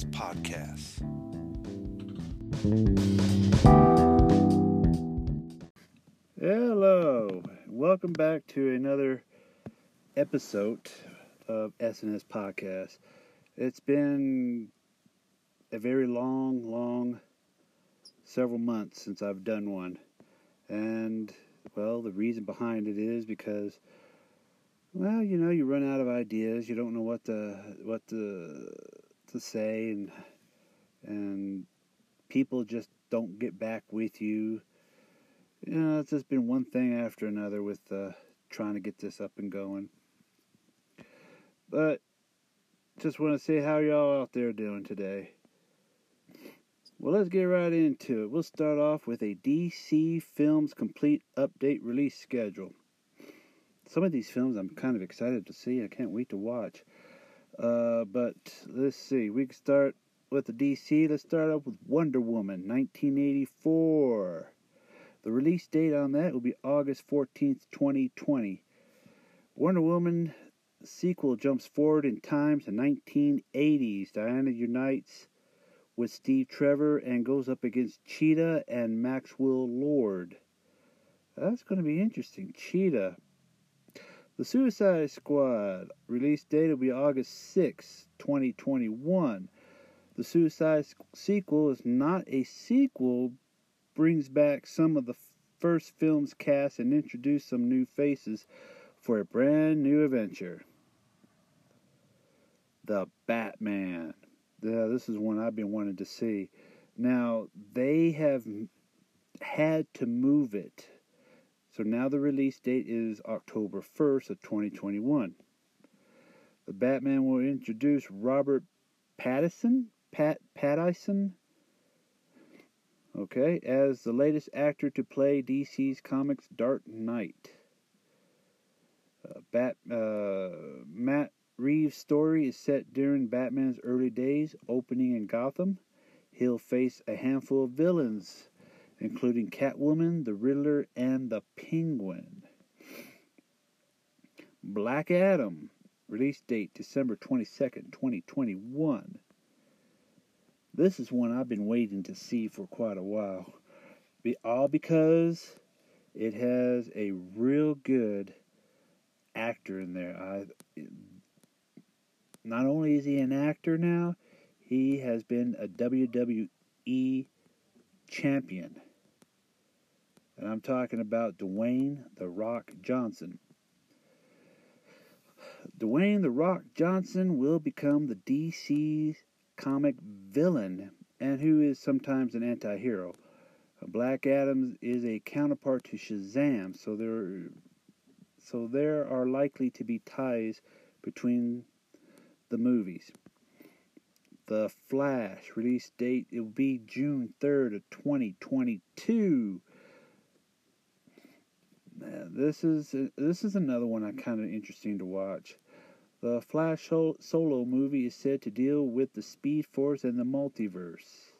SNS Podcasts. Hello, welcome back to another episode of SNS Podcast. It's been a very long, long, several months since I've done one, and well, the reason behind it is because, well, you know, you run out of ideas. You don't know what to what to to say, and and people just don't get back with you. You know, it's just been one thing after another with uh, trying to get this up and going. But just want to see how y'all out there doing today. Well, let's get right into it. We'll start off with a DC Films complete update release schedule. Some of these films I'm kind of excited to see. I can't wait to watch. Uh, but let's see. We can start with the DC. Let's start off with Wonder Woman 1984. The release date on that will be August 14th, 2020. Wonder Woman sequel jumps forward in time to 1980s. Diana unites with Steve Trevor and goes up against Cheetah and Maxwell Lord. That's going to be interesting. Cheetah. The Suicide Squad release date will be August 6, 2021. The Suicide sequel is not a sequel, brings back some of the first film's cast and introduces some new faces for a brand new adventure. The Batman. Yeah, this is one I've been wanting to see. Now, they have had to move it. So now the release date is October 1st of 2021. The Batman will introduce Robert Pattinson, Pat Pattinson, okay, as the latest actor to play DC's Comics Dark Knight. Uh, Bat uh, Matt Reeves' story is set during Batman's early days, opening in Gotham. He'll face a handful of villains, including Catwoman, the Riddler, and the Penguin. Black Adam, release date December 22nd, 2021. This is one I've been waiting to see for quite a while. Be, all because it has a real good actor in there. I not only is he an actor now, he has been a WWE champion. And I'm talking about Dwayne The Rock Johnson. Dwayne The Rock Johnson will become the DC comic villain and who is sometimes an anti hero. Black Adam is a counterpart to Shazam, so there, so there are likely to be ties between the movies. The Flash release date it will be June 3rd of 2022. This is this is another one I kind of interesting to watch. The Flash solo movie is said to deal with the Speed Force and the multiverse.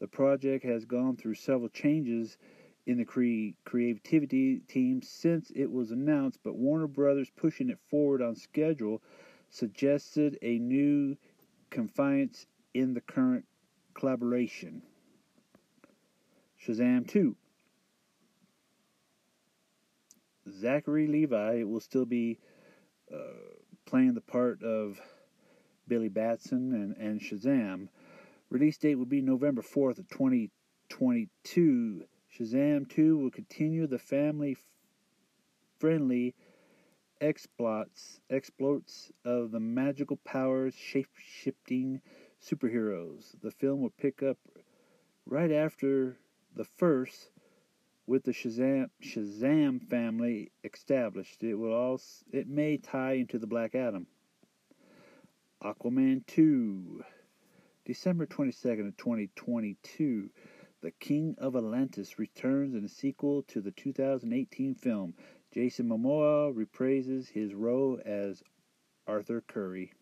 The project has gone through several changes in the cre- creativity team since it was announced, but Warner Brothers pushing it forward on schedule suggested a new confiance in the current collaboration. Shazam 2. Zachary Levi will still be uh, playing the part of Billy Batson and, and Shazam. Release date will be November 4th of 2022. Shazam 2 will continue the family friendly exploits exploits of the magical powers shape-shifting superheroes. The film will pick up right after the first with the Shazam Shazam family established. It will also it may tie into the Black Adam. Aquaman 2 December 22nd of 2022 The King of Atlantis returns in a sequel to the 2018 film Jason Momoa reprises his role as Arthur Curry.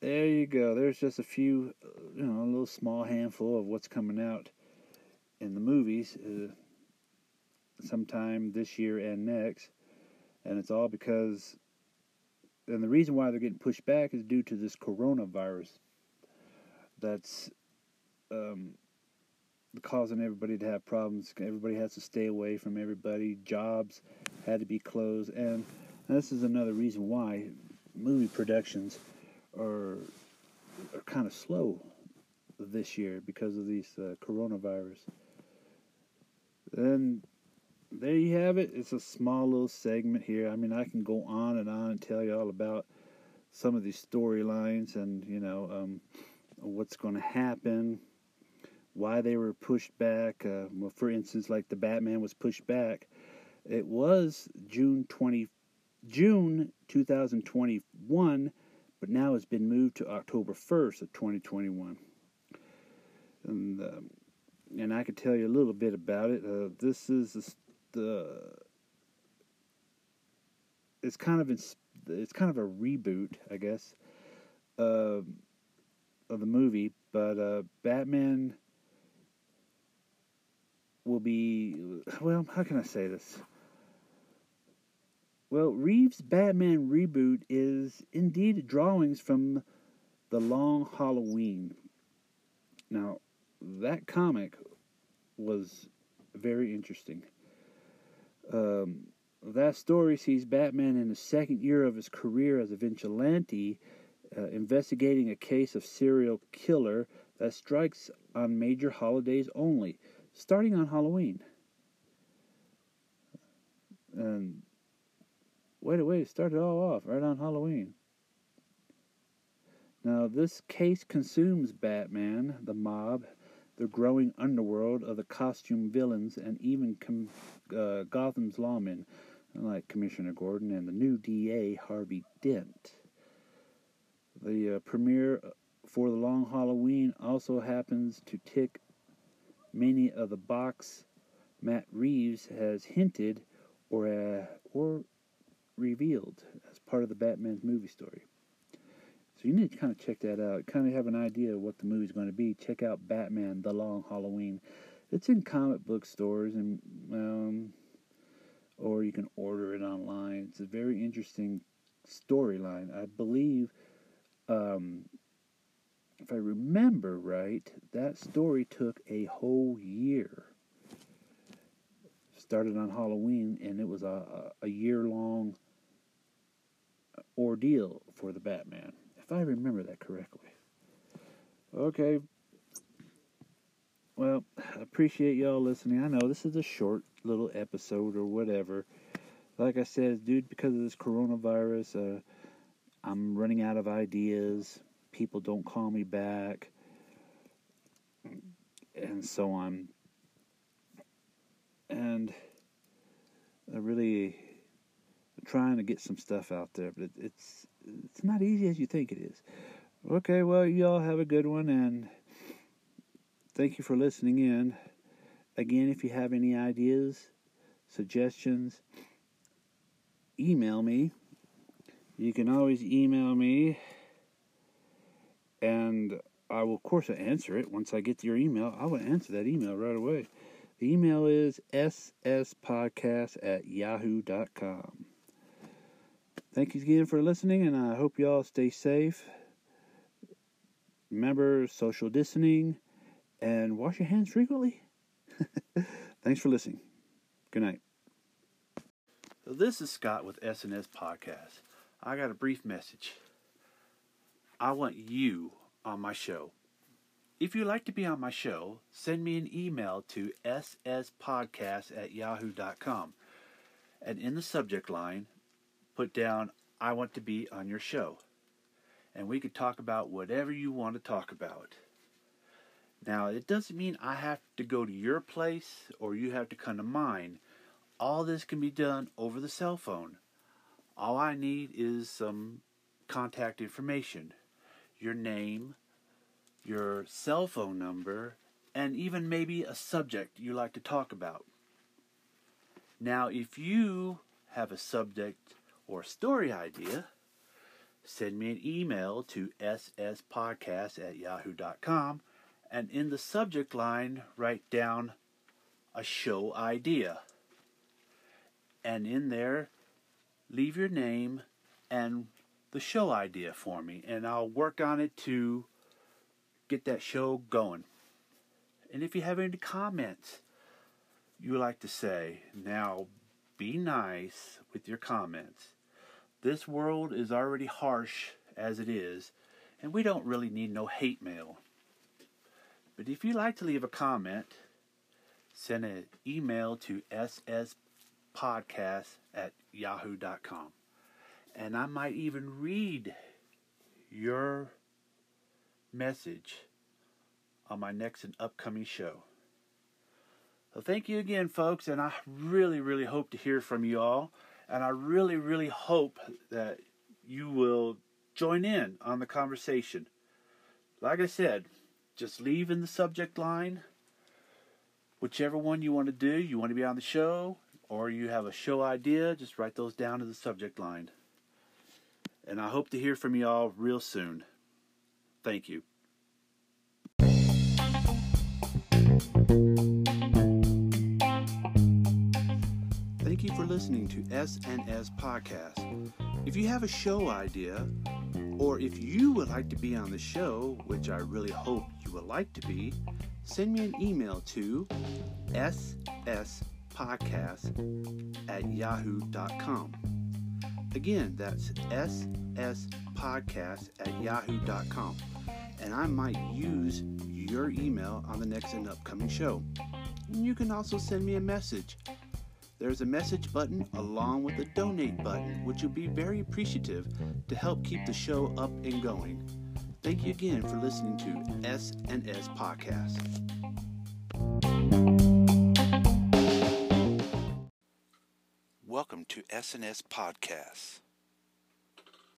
There you go. There's just a few, uh, you know, a little small handful of what's coming out in the movies uh, sometime this year and next. And it's all because and the reason why they're getting pushed back is due to this coronavirus that's um, causing everybody to have problems. Everybody has to stay away from everybody. Jobs had to be closed, and this is another reason why movie productions are are kind of slow this year because of these uh, coronavirus. And there you have it. It's a small little segment here. I mean, I can go on and on and tell you all about some of these storylines and you know um, what's going to happen, why they were pushed back. Uh, well, for instance, like the Batman was pushed back. It was June twenty, June two thousand twenty one, but now it's been moved to October first of twenty twenty one. And um, and I could tell you a little bit about it. Uh, this is the it's kind of it's kind of a reboot, I guess, uh, of the movie. But uh, Batman will be well. How can I say this? Well, Reeves' Batman reboot is indeed drawings from the Long Halloween. Now, that comic was very interesting. Um, that story sees Batman in the second year of his career as a vigilante uh, investigating a case of serial killer that strikes on major holidays only, starting on Halloween. And wait a wait, it started all off right on Halloween. Now, this case consumes Batman, the mob, the growing underworld of the costume villains, and even com- uh, Gotham's lawmen, like Commissioner Gordon and the new DA Harvey Dent. The uh, premiere for the Long Halloween also happens to tick many of the box Matt Reeves has hinted or uh, or revealed as part of the Batman's movie story. So you need to kind of check that out. Kind of have an idea of what the movie's going to be. Check out Batman: The Long Halloween. It's in comic book stores and um, or you can order it online. It's a very interesting storyline. I believe, um, if I remember right, that story took a whole year. Started on Halloween, and it was a, a year long ordeal for the Batman if I remember that correctly. Okay. Well, I appreciate y'all listening. I know this is a short little episode or whatever. Like I said, dude, because of this coronavirus, uh, I'm running out of ideas. People don't call me back. And so on. And I really trying to get some stuff out there, but it, it's it's not easy as you think it is. Okay, well, y'all have a good one, and thank you for listening in. Again, if you have any ideas, suggestions, email me. You can always email me, and I will, of course, answer it once I get your email. I will answer that email right away. The email is sspodcast at yahoo.com. Thank you again for listening, and I hope you all stay safe. Remember social distancing and wash your hands frequently. Thanks for listening. Good night. This is Scott with SNS Podcast. I got a brief message. I want you on my show. If you'd like to be on my show, send me an email to sspodcast at yahoo.com. And in the subject line, put down, I want to be on your show. And we could talk about whatever you want to talk about. Now, it doesn't mean I have to go to your place or you have to come to mine. All this can be done over the cell phone. All I need is some contact information your name, your cell phone number, and even maybe a subject you like to talk about. Now, if you have a subject or story idea, send me an email to sspodcast at yahoo.com and in the subject line write down a show idea. And in there, leave your name and the show idea for me, and I'll work on it to get that show going. And if you have any comments you like to say, now be nice with your comments. This world is already harsh as it is, and we don't really need no hate mail. But if you'd like to leave a comment, send an email to sspodcast at yahoo.com. And I might even read your message on my next and upcoming show. So thank you again, folks, and I really, really hope to hear from you all. And I really, really hope that you will join in on the conversation. Like I said, just leave in the subject line whichever one you want to do. You want to be on the show, or you have a show idea, just write those down in the subject line. And I hope to hear from you all real soon. Thank you. You for listening to SNS Podcast. If you have a show idea, or if you would like to be on the show, which I really hope you would like to be, send me an email to sspodcast at yahoo.com. Again, that's sspodcast at yahoo.com. And I might use your email on the next and upcoming show. You can also send me a message. There's a message button along with a donate button, which will be very appreciative to help keep the show up and going. Thank you again for listening to S&S Podcast. Welcome to S&S Podcasts.